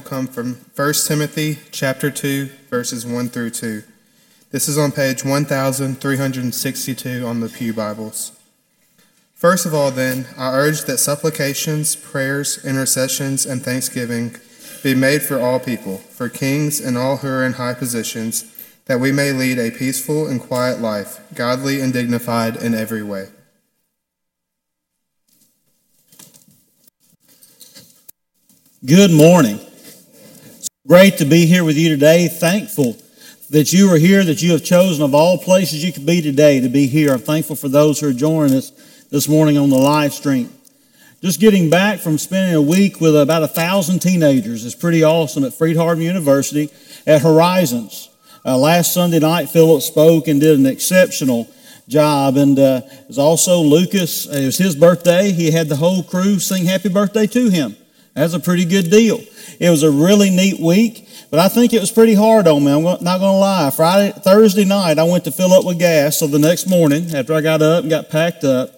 will come from 1 Timothy chapter 2 verses 1 through 2. This is on page 1362 on the Pew Bibles. First of all then, I urge that supplications, prayers, intercessions and thanksgiving be made for all people, for kings and all who are in high positions, that we may lead a peaceful and quiet life, godly and dignified in every way. Good morning. Great to be here with you today. Thankful that you are here, that you have chosen of all places you could be today to be here. I'm thankful for those who are joining us this morning on the live stream. Just getting back from spending a week with about a thousand teenagers is pretty awesome at Freed-Hardeman University at Horizons. Uh, last Sunday night, Philip spoke and did an exceptional job. And uh, it was also Lucas. It was his birthday. He had the whole crew sing happy birthday to him. That's a pretty good deal. It was a really neat week, but I think it was pretty hard on me. I'm not going to lie. Friday, Thursday night, I went to fill up with gas. So the next morning, after I got up and got packed up,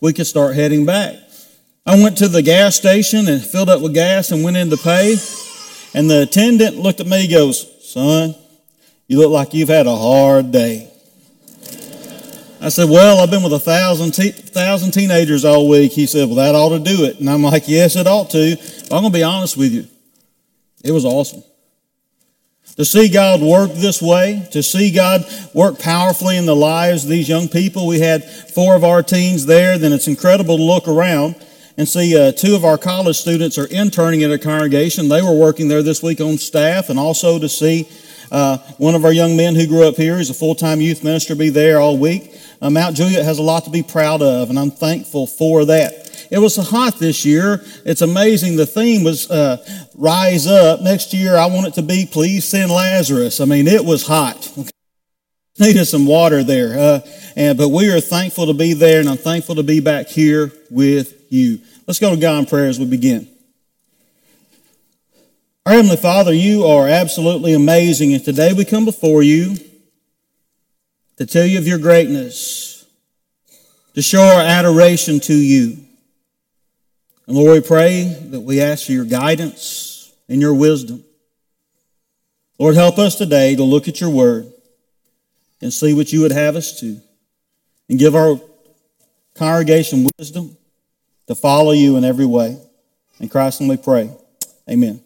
we could start heading back. I went to the gas station and filled up with gas and went in to pay. And the attendant looked at me and goes, son, you look like you've had a hard day. I said, Well, I've been with a thousand, te- thousand teenagers all week. He said, Well, that ought to do it. And I'm like, Yes, it ought to. But I'm going to be honest with you. It was awesome. To see God work this way, to see God work powerfully in the lives of these young people. We had four of our teens there. Then it's incredible to look around and see uh, two of our college students are interning at a congregation. They were working there this week on staff, and also to see uh, one of our young men who grew up here, he's a full-time youth minister, be there all week. Uh, Mount Juliet has a lot to be proud of, and I'm thankful for that. It was hot this year. It's amazing. The theme was uh, "Rise Up." Next year, I want it to be "Please Send Lazarus." I mean, it was hot. Okay. Needed some water there, uh, and but we are thankful to be there, and I'm thankful to be back here with you. Let's go to God in prayer as we begin. Our Heavenly Father, you are absolutely amazing, and today we come before you to tell you of your greatness, to show our adoration to you. And Lord, we pray that we ask for your guidance and your wisdom. Lord, help us today to look at your word and see what you would have us to, and give our congregation wisdom to follow you in every way. In Christ's name we pray. Amen.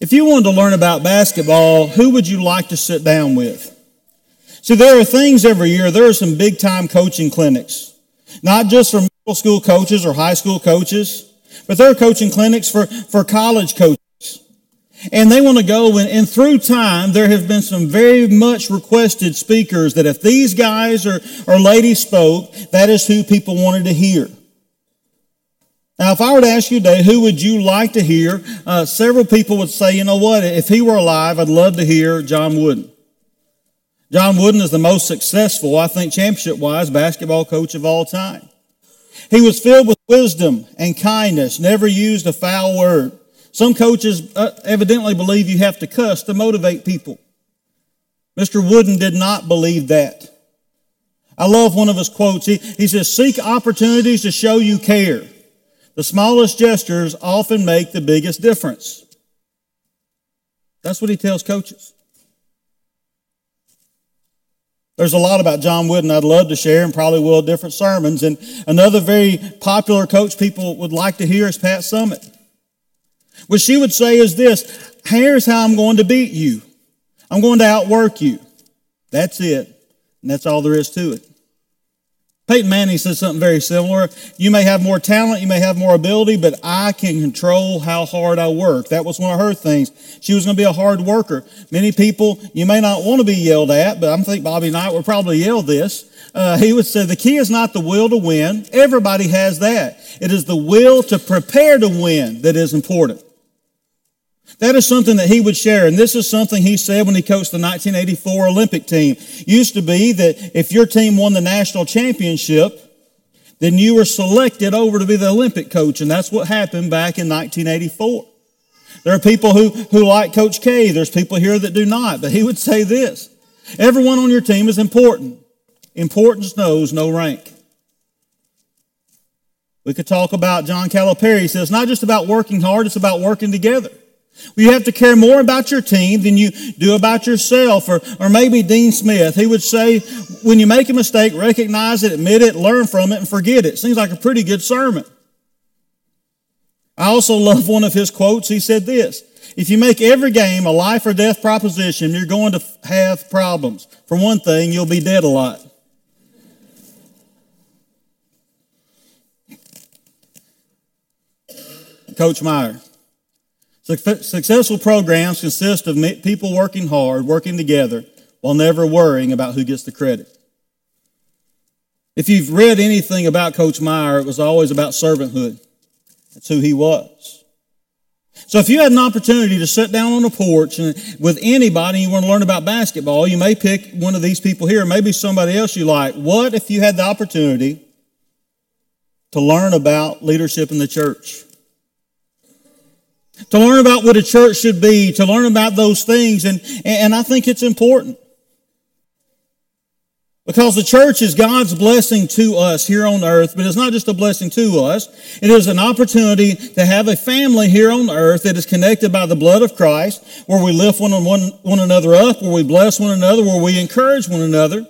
If you wanted to learn about basketball, who would you like to sit down with? See, there are things every year. There are some big time coaching clinics, not just for middle school coaches or high school coaches, but there are coaching clinics for, for college coaches. And they want to go and, and through time, there have been some very much requested speakers that if these guys or, or ladies spoke, that is who people wanted to hear. Now, if I were to ask you today, who would you like to hear? Uh, several people would say, you know what, if he were alive, I'd love to hear John Wooden. John Wooden is the most successful, I think, championship wise basketball coach of all time. He was filled with wisdom and kindness, never used a foul word. Some coaches uh, evidently believe you have to cuss to motivate people. Mr. Wooden did not believe that. I love one of his quotes. He, he says, Seek opportunities to show you care. The smallest gestures often make the biggest difference. That's what he tells coaches. There's a lot about John Wooden I'd love to share and probably will different sermons. And another very popular coach people would like to hear is Pat Summitt. What she would say is this, here's how I'm going to beat you. I'm going to outwork you. That's it. And that's all there is to it. Peyton Manning says something very similar. You may have more talent, you may have more ability, but I can control how hard I work. That was one of her things. She was going to be a hard worker. Many people, you may not want to be yelled at, but I think Bobby Knight would probably yell this. Uh, he would say, the key is not the will to win. Everybody has that. It is the will to prepare to win that is important. That is something that he would share. And this is something he said when he coached the 1984 Olympic team. Used to be that if your team won the national championship, then you were selected over to be the Olympic coach. And that's what happened back in 1984. There are people who, who like Coach K. There's people here that do not. But he would say this. Everyone on your team is important. Importance knows no rank. We could talk about John Calipari. He says, it's not just about working hard, it's about working together. You have to care more about your team than you do about yourself. Or, or maybe Dean Smith, he would say, when you make a mistake, recognize it, admit it, learn from it, and forget it. Seems like a pretty good sermon. I also love one of his quotes. He said this If you make every game a life or death proposition, you're going to have problems. For one thing, you'll be dead a lot. Coach Meyer. Successful programs consist of people working hard, working together, while never worrying about who gets the credit. If you've read anything about Coach Meyer, it was always about servanthood. That's who he was. So if you had an opportunity to sit down on a porch and with anybody you want to learn about basketball, you may pick one of these people here, maybe somebody else you like. What if you had the opportunity to learn about leadership in the church? To learn about what a church should be, to learn about those things. And, and I think it's important. Because the church is God's blessing to us here on earth, but it's not just a blessing to us. It is an opportunity to have a family here on earth that is connected by the blood of Christ, where we lift one, one, one another up, where we bless one another, where we encourage one another,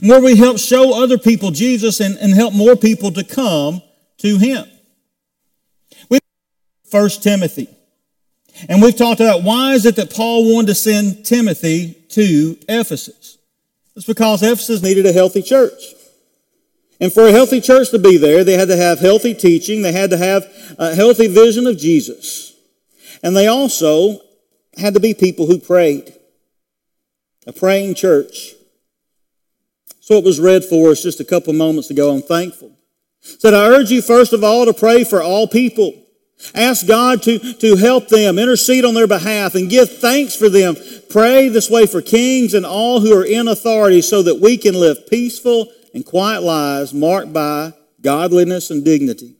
and where we help show other people Jesus and, and help more people to come to Him. We First Timothy. And we've talked about why is it that Paul wanted to send Timothy to Ephesus? It's because Ephesus needed a healthy church. And for a healthy church to be there, they had to have healthy teaching. They had to have a healthy vision of Jesus. And they also had to be people who prayed. A praying church. So it was read for us just a couple moments ago. I'm thankful. Said, I urge you first of all to pray for all people Ask God to, to help them, intercede on their behalf, and give thanks for them. Pray this way for kings and all who are in authority so that we can live peaceful and quiet lives marked by godliness and dignity.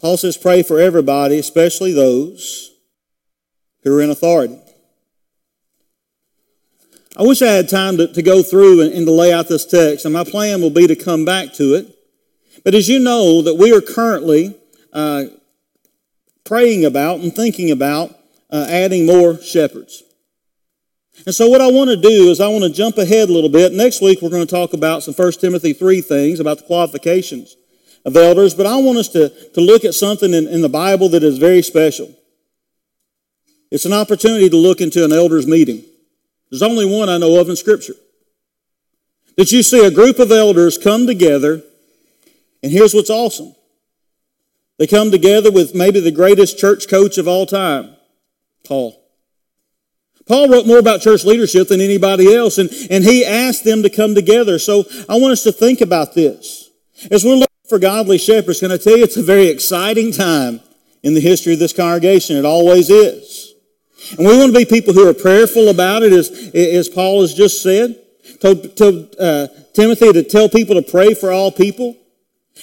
Paul says, pray for everybody, especially those who are in authority. I wish I had time to, to go through and, and to lay out this text, and my plan will be to come back to it. But as you know, that we are currently uh, praying about and thinking about uh, adding more shepherds. And so what I want to do is I want to jump ahead a little bit. Next week we're going to talk about some 1 Timothy 3 things about the qualifications of elders, but I want us to, to look at something in, in the Bible that is very special. It's an opportunity to look into an elders meeting. There's only one I know of in Scripture. That you see a group of elders come together and here's what's awesome. They come together with maybe the greatest church coach of all time, Paul. Paul wrote more about church leadership than anybody else, and, and he asked them to come together. So I want us to think about this. As we're looking for godly shepherds, can I tell you it's a very exciting time in the history of this congregation? It always is. And we want to be people who are prayerful about it, as, as Paul has just said. Told, told uh, Timothy to tell people to pray for all people.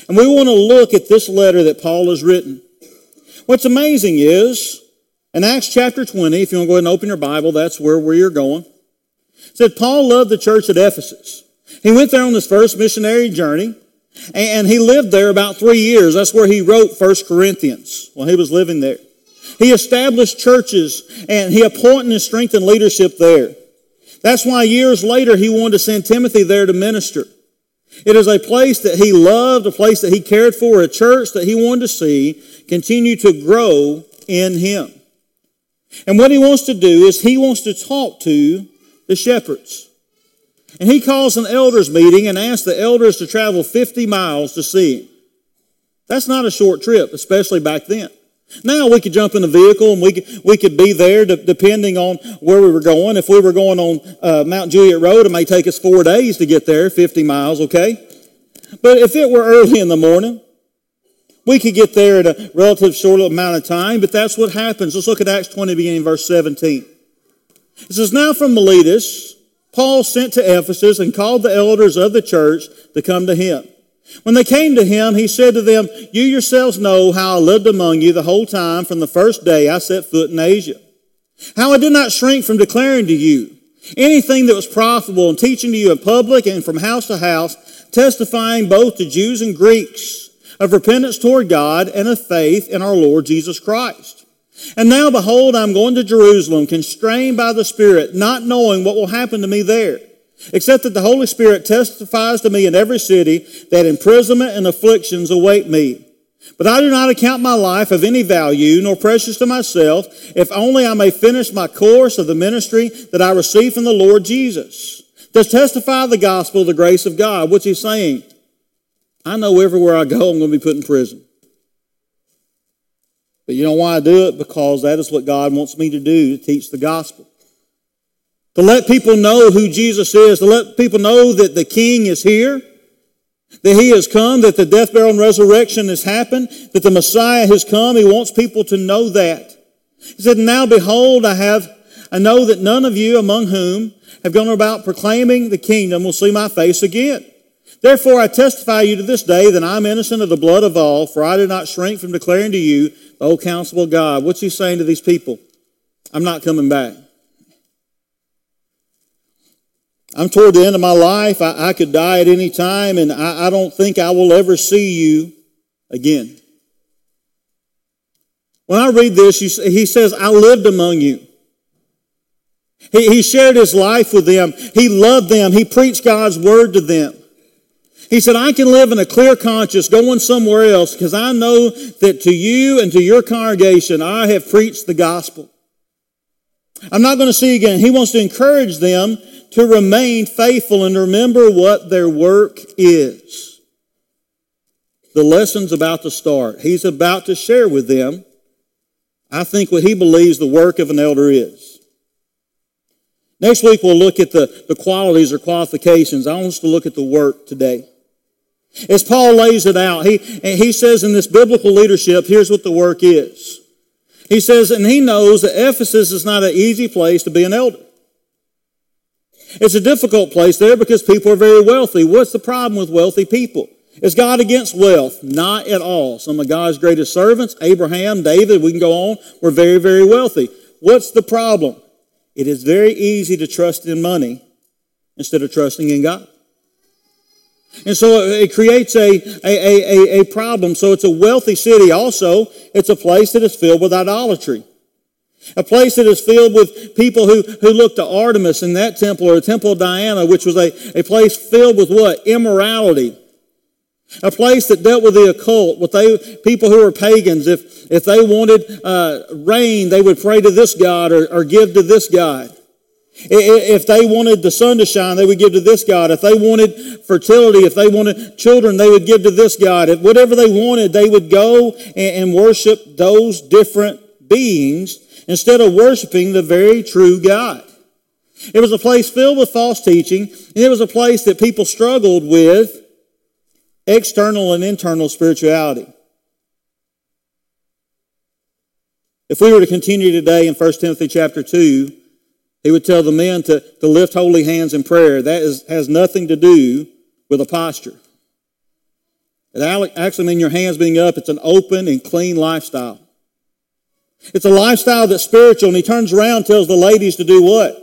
And we want to look at this letter that Paul has written. What's amazing is, in Acts chapter 20, if you want to go ahead and open your Bible, that's where we're going. said Paul loved the church at Ephesus. He went there on his first missionary journey, and he lived there about three years. That's where he wrote First Corinthians while he was living there. He established churches, and he appointed and strengthened leadership there. That's why years later he wanted to send Timothy there to minister. It is a place that he loved, a place that he cared for, a church that he wanted to see continue to grow in him. And what he wants to do is he wants to talk to the shepherds. And he calls an elders meeting and asks the elders to travel 50 miles to see him. That's not a short trip, especially back then. Now we could jump in a vehicle and we could, we could be there depending on where we were going. If we were going on uh, Mount Juliet Road, it may take us four days to get there, 50 miles, okay? But if it were early in the morning, we could get there in a relative short amount of time, but that's what happens. Let's look at Acts 20 beginning verse 17. It says, Now from Miletus, Paul sent to Ephesus and called the elders of the church to come to him. When they came to him, he said to them, You yourselves know how I lived among you the whole time from the first day I set foot in Asia. How I did not shrink from declaring to you anything that was profitable and teaching to you in public and from house to house, testifying both to Jews and Greeks of repentance toward God and of faith in our Lord Jesus Christ. And now, behold, I'm going to Jerusalem, constrained by the Spirit, not knowing what will happen to me there, except that the Holy Spirit testifies to me in every city that imprisonment and afflictions await me. But I do not account my life of any value, nor precious to myself, if only I may finish my course of the ministry that I received from the Lord Jesus, to testify the gospel of the grace of God, which he's saying, I know everywhere I go, I'm going to be put in prison. But you know why I do it? Because that is what God wants me to do, to teach the gospel. To let people know who Jesus is, to let people know that the King is here, that He has come, that the death, burial, and resurrection has happened, that the Messiah has come. He wants people to know that. He said, Now behold, I have, I know that none of you among whom have gone about proclaiming the kingdom will see my face again. Therefore, I testify you to this day that I'm innocent of the blood of all, for I do not shrink from declaring to you the whole counsel of God. What's he saying to these people? I'm not coming back. I'm toward the end of my life. I, I could die at any time, and I, I don't think I will ever see you again. When I read this, he says, I lived among you. He, he shared his life with them. He loved them. He preached God's word to them. He said, I can live in a clear conscience going somewhere else because I know that to you and to your congregation, I have preached the gospel. I'm not going to see again. He wants to encourage them to remain faithful and remember what their work is. The lesson's about to start. He's about to share with them, I think, what he believes the work of an elder is. Next week, we'll look at the, the qualities or qualifications. I want us to look at the work today. As Paul lays it out, he, he says in this biblical leadership, here's what the work is. He says, and he knows that Ephesus is not an easy place to be an elder. It's a difficult place there because people are very wealthy. What's the problem with wealthy people? Is God against wealth? Not at all. Some of God's greatest servants, Abraham, David, we can go on, were very, very wealthy. What's the problem? It is very easy to trust in money instead of trusting in God. And so it creates a, a, a, a, problem. So it's a wealthy city. Also, it's a place that is filled with idolatry. A place that is filled with people who, who look to Artemis in that temple or the temple of Diana, which was a, a place filled with what? Immorality. A place that dealt with the occult, with they, people who were pagans. If, if they wanted uh, rain, they would pray to this God or, or give to this God. If they wanted the sun to shine, they would give to this God. If they wanted fertility, if they wanted children, they would give to this God. If whatever they wanted, they would go and worship those different beings instead of worshiping the very true God. It was a place filled with false teaching, and it was a place that people struggled with external and internal spirituality. If we were to continue today in 1 Timothy chapter 2, he would tell the men to, to lift holy hands in prayer. That is, has nothing to do with a posture. It actually means your hands being up. It's an open and clean lifestyle. It's a lifestyle that's spiritual, and he turns around tells the ladies to do what?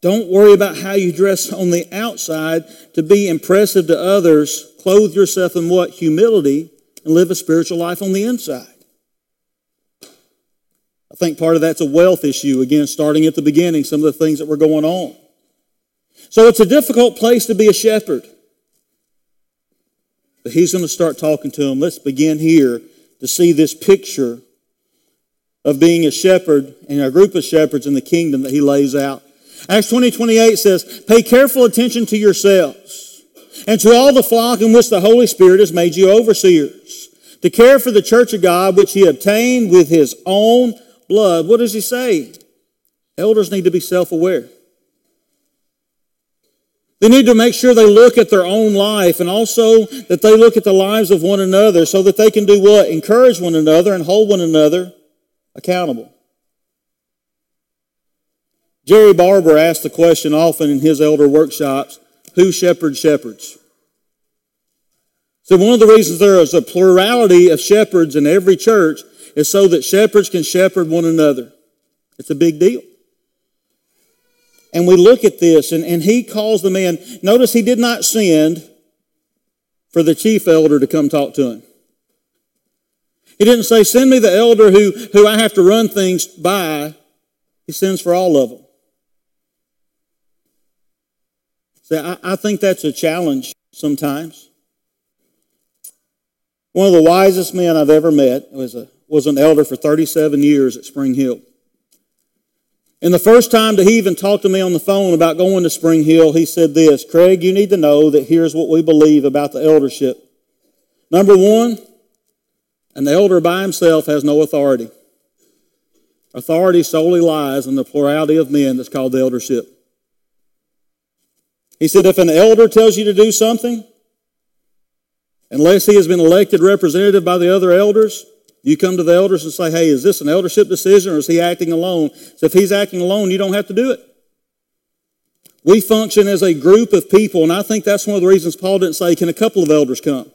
Don't worry about how you dress on the outside to be impressive to others. Clothe yourself in what? Humility and live a spiritual life on the inside. I think part of that's a wealth issue, again, starting at the beginning, some of the things that were going on. So it's a difficult place to be a shepherd. But he's going to start talking to them. Let's begin here to see this picture of being a shepherd and a group of shepherds in the kingdom that he lays out. Acts 20, 28 says, Pay careful attention to yourselves and to all the flock in which the Holy Spirit has made you overseers, to care for the church of God which he obtained with his own blood. What does he say? Elders need to be self aware. They need to make sure they look at their own life and also that they look at the lives of one another so that they can do what? Encourage one another and hold one another accountable. Jerry Barber asked the question often in his elder workshops who shepherds shepherds? So, one of the reasons there is a plurality of shepherds in every church is so that shepherds can shepherd one another. It's a big deal. And we look at this, and, and he calls the man. Notice he did not send for the chief elder to come talk to him. He didn't say, send me the elder who, who I have to run things by. He sends for all of them. See, I, I think that's a challenge sometimes. One of the wisest men I've ever met was, a, was an elder for 37 years at Spring Hill. And the first time that he even talked to me on the phone about going to Spring Hill, he said this Craig, you need to know that here's what we believe about the eldership. Number one, an elder by himself has no authority. Authority solely lies in the plurality of men that's called the eldership. He said, if an elder tells you to do something, unless he has been elected representative by the other elders, you come to the elders and say, hey, is this an eldership decision or is he acting alone? So if he's acting alone, you don't have to do it. We function as a group of people, and I think that's one of the reasons Paul didn't say, can a couple of elders come?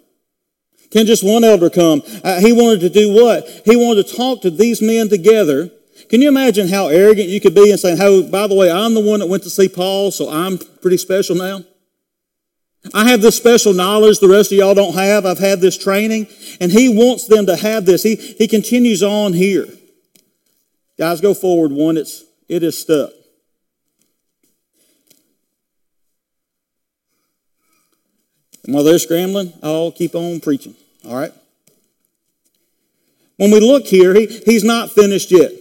Can just one elder come? Uh, he wanted to do what? He wanted to talk to these men together. Can you imagine how arrogant you could be and saying, hey, by the way, I'm the one that went to see Paul, so I'm pretty special now? I have this special knowledge the rest of y'all don't have. I've had this training, and he wants them to have this. He, he continues on here. Guys, go forward one. It's, it is stuck. And while they're scrambling, I'll keep on preaching. All right? When we look here, he, he's not finished yet.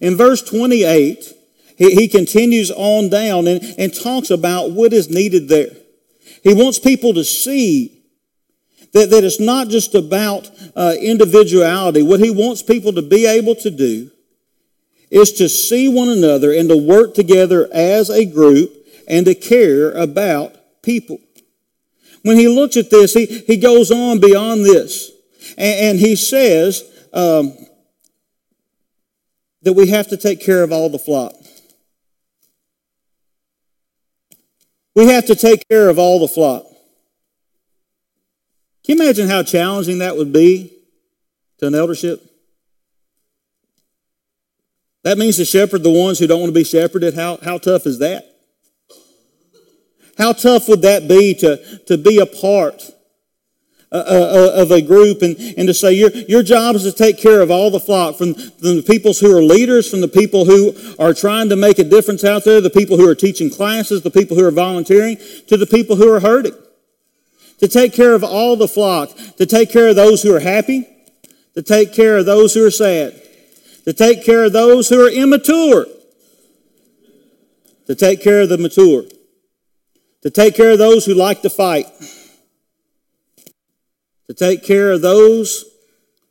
In verse 28, he, he continues on down and, and talks about what is needed there. He wants people to see that, that it's not just about uh, individuality. What he wants people to be able to do is to see one another and to work together as a group and to care about people. When he looks at this, he, he goes on beyond this. And, and he says um, that we have to take care of all the flock. We have to take care of all the flock. Can you imagine how challenging that would be to an eldership? That means to shepherd the ones who don't want to be shepherded. How, how tough is that? How tough would that be to, to be a part uh, uh, uh, of a group and, and to say your, your job is to take care of all the flock from, from the people who are leaders, from the people who are trying to make a difference out there, the people who are teaching classes, the people who are volunteering, to the people who are hurting. To take care of all the flock, to take care of those who are happy, to take care of those who are sad, to take care of those who are immature, to take care of the mature to take care of those who like to fight, to take care of those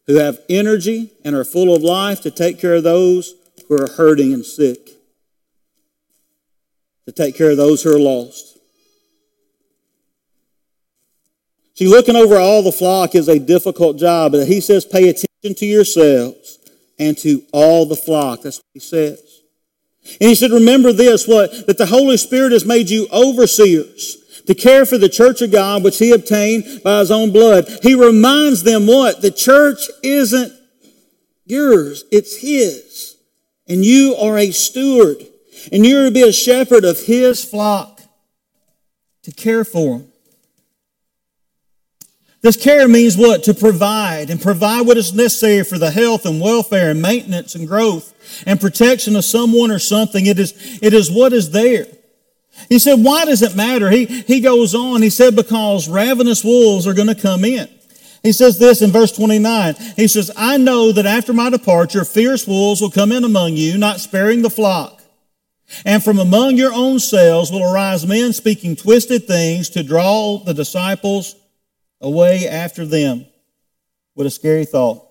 who have energy and are full of life, to take care of those who are hurting and sick, to take care of those who are lost. See, looking over all the flock is a difficult job, but he says, pay attention to yourselves and to all the flock. That's what he says. And he said, remember this, what? That the Holy Spirit has made you overseers to care for the church of God, which he obtained by his own blood. He reminds them what? The church isn't yours, it's his. And you are a steward. And you're to be a shepherd of his flock to care for them. This care means what? To provide and provide what is necessary for the health and welfare and maintenance and growth and protection of someone or something. It is, it is what is there. He said, why does it matter? He, he goes on, he said, because ravenous wolves are going to come in. He says this in verse 29. He says, I know that after my departure, fierce wolves will come in among you, not sparing the flock. And from among your own selves will arise men speaking twisted things to draw the disciples away after them. What a scary thought.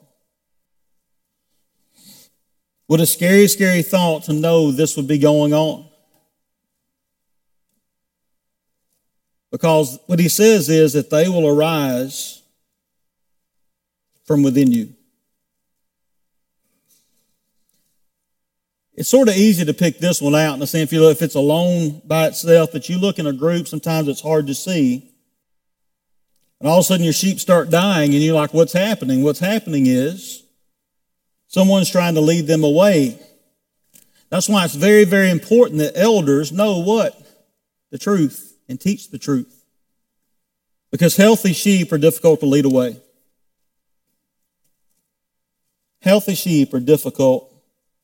What a scary, scary thought to know this would be going on. Because what he says is that they will arise from within you. It's sort of easy to pick this one out in the if you look, if it's alone by itself, but you look in a group, sometimes it's hard to see. And all of a sudden your sheep start dying and you're like, what's happening? What's happening is Someone's trying to lead them away. That's why it's very, very important that elders know what? The truth and teach the truth. Because healthy sheep are difficult to lead away. Healthy sheep are difficult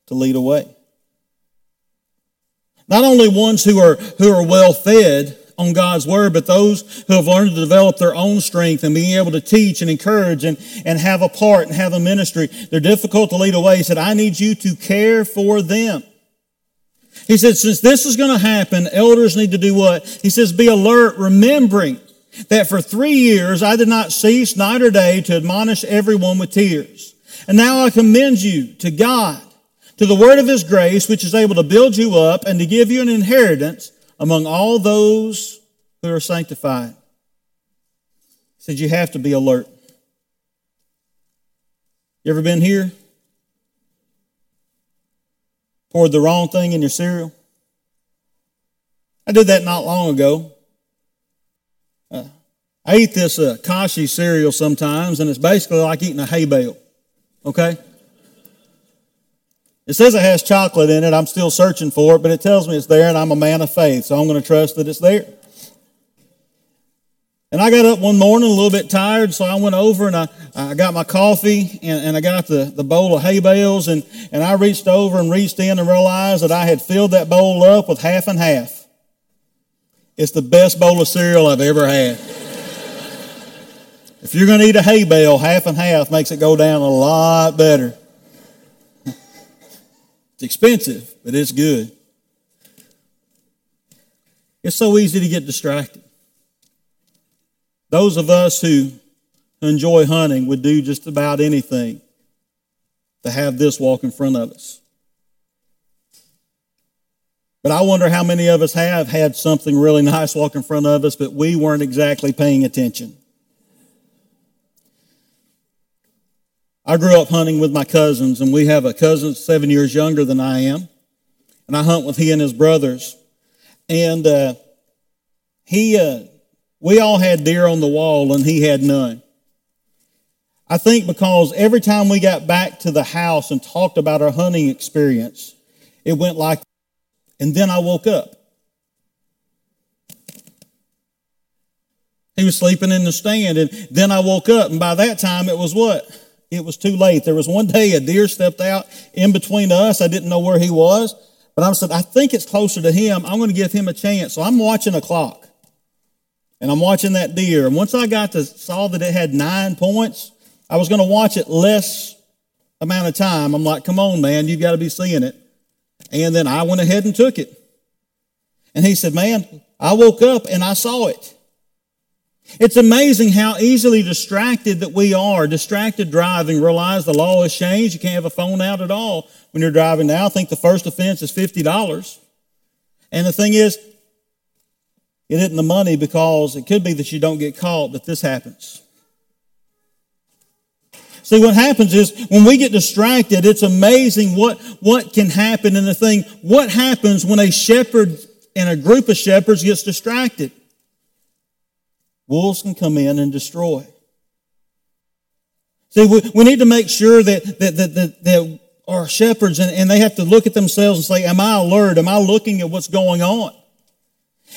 to lead away. Not only ones who are, who are well fed on God's word, but those who have learned to develop their own strength and being able to teach and encourage and, and have a part and have a ministry. They're difficult to lead away. He said, I need you to care for them. He said, since this is going to happen, elders need to do what? He says, be alert, remembering that for three years I did not cease night or day to admonish everyone with tears. And now I commend you to God, to the word of his grace, which is able to build you up and to give you an inheritance among all those who are sanctified. He said, you have to be alert. You ever been here? Poured the wrong thing in your cereal? I did that not long ago. Uh, I eat this uh, Kashi cereal sometimes, and it's basically like eating a hay bale. Okay? It says it has chocolate in it. I'm still searching for it, but it tells me it's there, and I'm a man of faith, so I'm going to trust that it's there. And I got up one morning a little bit tired, so I went over and I, I got my coffee and, and I got the, the bowl of hay bales and, and I reached over and reached in and realized that I had filled that bowl up with half and half. It's the best bowl of cereal I've ever had. if you're going to eat a hay bale, half and half makes it go down a lot better. It's expensive, but it's good. It's so easy to get distracted. Those of us who enjoy hunting would do just about anything to have this walk in front of us. But I wonder how many of us have had something really nice walk in front of us, but we weren't exactly paying attention. I grew up hunting with my cousins, and we have a cousin seven years younger than I am, and I hunt with he and his brothers. And uh, he, uh, we all had deer on the wall, and he had none. I think because every time we got back to the house and talked about our hunting experience, it went like, and then I woke up. He was sleeping in the stand, and then I woke up, and by that time it was what? It was too late. There was one day a deer stepped out in between us. I didn't know where he was, but I said, I think it's closer to him. I'm going to give him a chance. So I'm watching a clock and I'm watching that deer. And once I got to saw that it had nine points, I was going to watch it less amount of time. I'm like, come on, man, you've got to be seeing it. And then I went ahead and took it. And he said, man, I woke up and I saw it. It's amazing how easily distracted that we are. Distracted driving. Realize the law has changed. You can't have a phone out at all when you're driving now. I think the first offense is $50. And the thing is, it isn't the money because it could be that you don't get caught that this happens. See, what happens is when we get distracted, it's amazing what, what can happen in the thing. What happens when a shepherd and a group of shepherds gets distracted? Wolves can come in and destroy. See, we, we need to make sure that, that, that, that, that our shepherds, and, and they have to look at themselves and say, Am I alert? Am I looking at what's going on?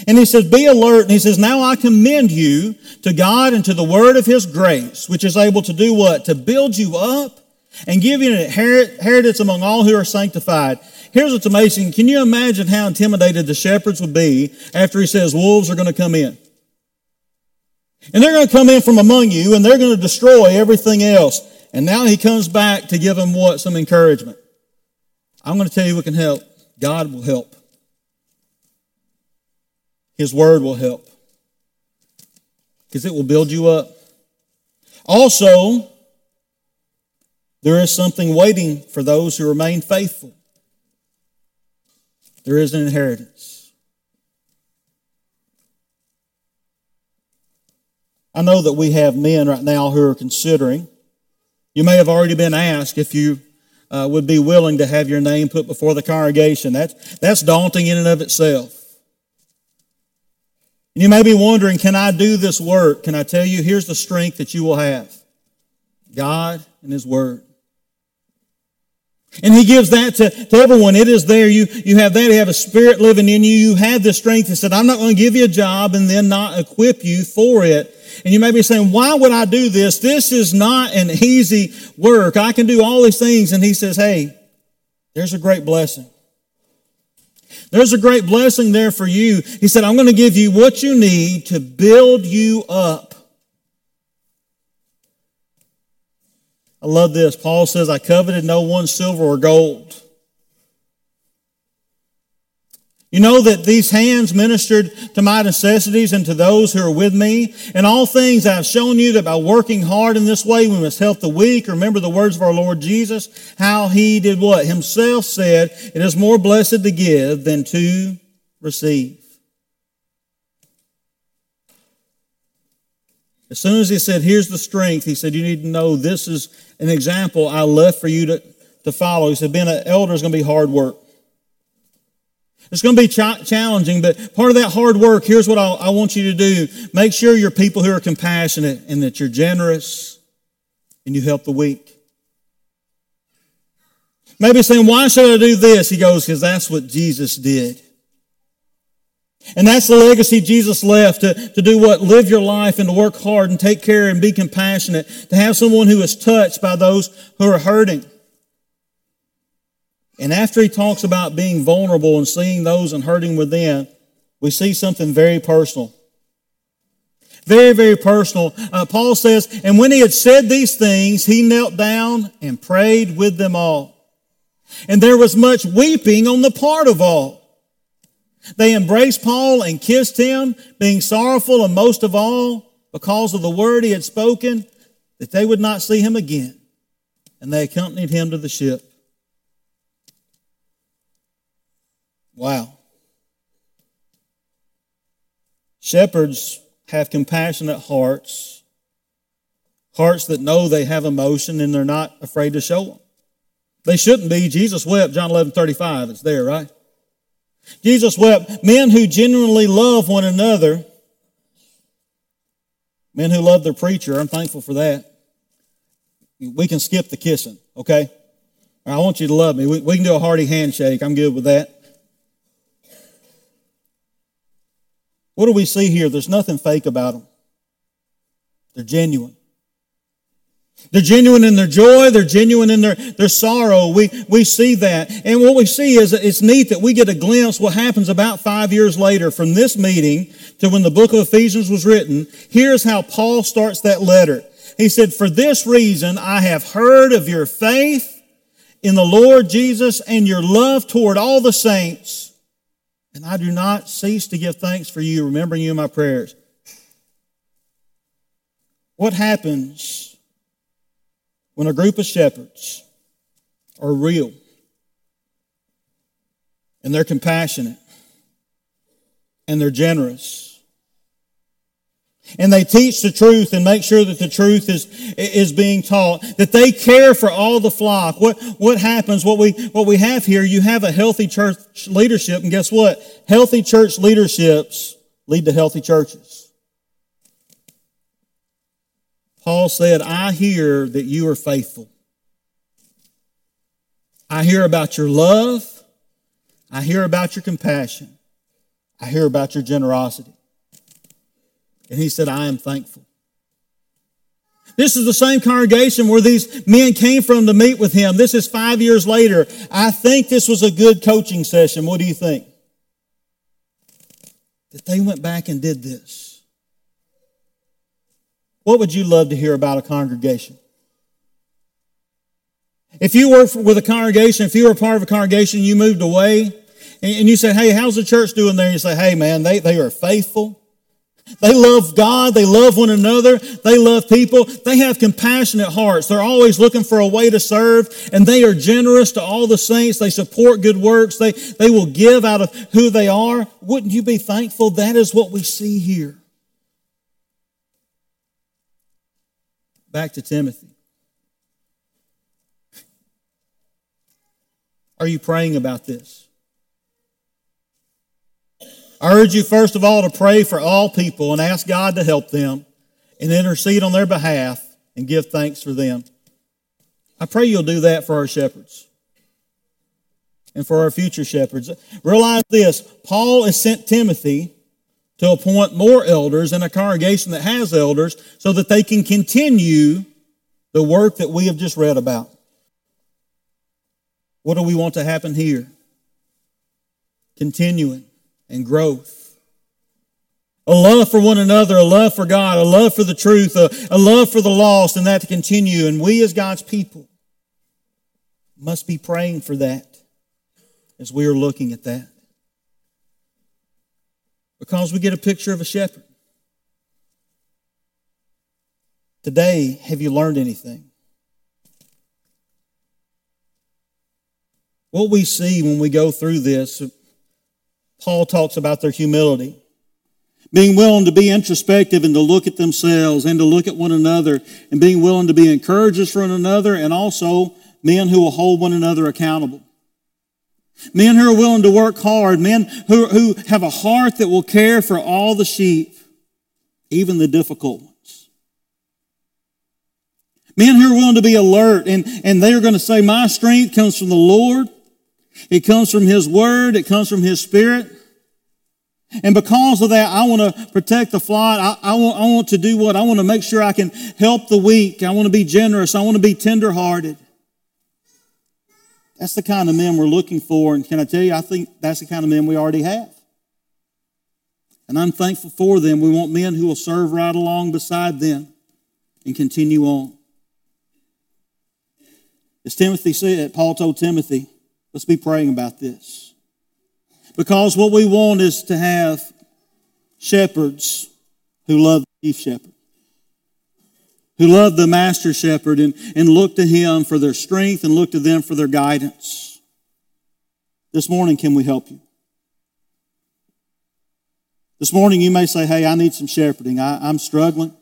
And he says, Be alert. And he says, Now I commend you to God and to the word of his grace, which is able to do what? To build you up and give you an inheritance among all who are sanctified. Here's what's amazing. Can you imagine how intimidated the shepherds would be after he says wolves are going to come in? And they're going to come in from among you and they're going to destroy everything else. And now he comes back to give them what? Some encouragement. I'm going to tell you what can help. God will help. His word will help. Because it will build you up. Also, there is something waiting for those who remain faithful. There is an inheritance. I know that we have men right now who are considering. You may have already been asked if you uh, would be willing to have your name put before the congregation. That's, that's daunting in and of itself. And you may be wondering, can I do this work? Can I tell you, here's the strength that you will have God and His Word. And he gives that to, to everyone. It is there. You, you have that. You have a spirit living in you. You have the strength. He said, I'm not going to give you a job and then not equip you for it. And you may be saying, why would I do this? This is not an easy work. I can do all these things. And he says, hey, there's a great blessing. There's a great blessing there for you. He said, I'm going to give you what you need to build you up. I love this. Paul says, I coveted no one's silver or gold. You know that these hands ministered to my necessities and to those who are with me. In all things I have shown you that by working hard in this way we must help the weak. Remember the words of our Lord Jesus, how he did what? Himself said, it is more blessed to give than to receive. As soon as he said, here's the strength, he said, you need to know this is an example I left for you to, to follow. He said, being an elder is going to be hard work. It's going to be ch- challenging, but part of that hard work, here's what I'll, I want you to do. Make sure you're people who are compassionate and that you're generous and you help the weak. Maybe saying, why should I do this? He goes, because that's what Jesus did. And that's the legacy Jesus left to, to do what? Live your life and to work hard and take care and be compassionate, to have someone who is touched by those who are hurting. And after he talks about being vulnerable and seeing those and hurting within, we see something very personal. Very, very personal. Uh, Paul says, And when he had said these things, he knelt down and prayed with them all. And there was much weeping on the part of all. They embraced Paul and kissed him, being sorrowful, and most of all, because of the word he had spoken, that they would not see him again. And they accompanied him to the ship. Wow. Shepherds have compassionate hearts, hearts that know they have emotion and they're not afraid to show them. They shouldn't be. Jesus wept, John 11 35. It's there, right? Jesus wept. Men who genuinely love one another, men who love their preacher, I'm thankful for that. We can skip the kissing, okay? I want you to love me. We, we can do a hearty handshake. I'm good with that. What do we see here? There's nothing fake about them. They're genuine. They're genuine in their joy. They're genuine in their, their sorrow. We, we see that. And what we see is it's neat that we get a glimpse what happens about five years later from this meeting to when the book of Ephesians was written. Here's how Paul starts that letter. He said, For this reason I have heard of your faith in the Lord Jesus and your love toward all the saints and I do not cease to give thanks for you, remembering you in my prayers. What happens when a group of shepherds are real and they're compassionate and they're generous? And they teach the truth and make sure that the truth is, is being taught, that they care for all the flock. What, what happens, what we, what we have here, you have a healthy church leadership, and guess what? Healthy church leaderships lead to healthy churches. Paul said, I hear that you are faithful. I hear about your love. I hear about your compassion. I hear about your generosity. And he said, I am thankful. This is the same congregation where these men came from to meet with him. This is five years later. I think this was a good coaching session. What do you think? That they went back and did this. What would you love to hear about a congregation? If you were with a congregation, if you were part of a congregation, you moved away, and you said, Hey, how's the church doing there? And you say, Hey, man, they, they are faithful. They love God. They love one another. They love people. They have compassionate hearts. They're always looking for a way to serve and they are generous to all the saints. They support good works. They, they will give out of who they are. Wouldn't you be thankful? That is what we see here. Back to Timothy. Are you praying about this? I urge you, first of all, to pray for all people and ask God to help them and intercede on their behalf and give thanks for them. I pray you'll do that for our shepherds and for our future shepherds. Realize this Paul has sent Timothy to appoint more elders in a congregation that has elders so that they can continue the work that we have just read about. What do we want to happen here? Continuing and growth. A love for one another, a love for God, a love for the truth, a, a love for the lost, and that to continue. And we as God's people must be praying for that as we are looking at that. Because we get a picture of a shepherd. Today, have you learned anything? What we see when we go through this, Paul talks about their humility. Being willing to be introspective and to look at themselves and to look at one another and being willing to be encouragers for one another and also men who will hold one another accountable. Men who are willing to work hard, men who, who have a heart that will care for all the sheep, even the difficult ones. Men who are willing to be alert and, and they are going to say, My strength comes from the Lord. It comes from His Word. It comes from His Spirit. And because of that, I want to protect the flock. I, I, want, I want to do what? I want to make sure I can help the weak. I want to be generous. I want to be tenderhearted. That's the kind of men we're looking for. And can I tell you, I think that's the kind of men we already have. And I'm thankful for them. We want men who will serve right along beside them and continue on. As Timothy said, Paul told Timothy, let's be praying about this. Because what we want is to have shepherds who love the chief shepherd, who love the master shepherd and, and look to him for their strength and look to them for their guidance. This morning, can we help you? This morning, you may say, Hey, I need some shepherding. I, I'm struggling.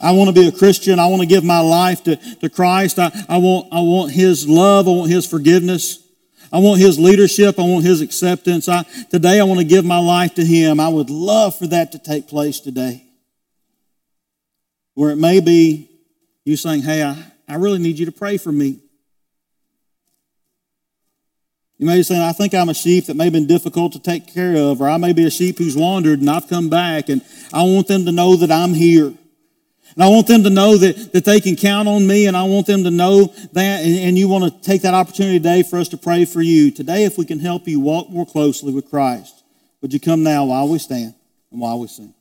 I want to be a Christian. I want to give my life to, to Christ. I, I, want, I want His love. I want His forgiveness. I want His leadership. I want His acceptance. I, today, I want to give my life to Him. I would love for that to take place today. Where it may be you saying, Hey, I, I really need you to pray for me. You may be saying, I think I'm a sheep that may have been difficult to take care of, or I may be a sheep who's wandered and I've come back, and I want them to know that I'm here. And I want them to know that, that they can count on me, and I want them to know that, and, and you want to take that opportunity today for us to pray for you. Today, if we can help you walk more closely with Christ, would you come now while we stand and while we sing?